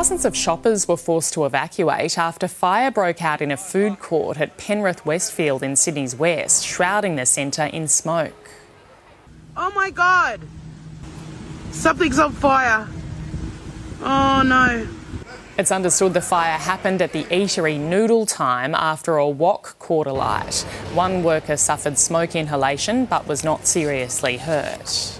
Thousands of shoppers were forced to evacuate after fire broke out in a food court at Penrith Westfield in Sydney's west, shrouding the centre in smoke. Oh my god! Something's on fire. Oh no. It's understood the fire happened at the eatery Noodle Time after a wok caught alight. One worker suffered smoke inhalation but was not seriously hurt.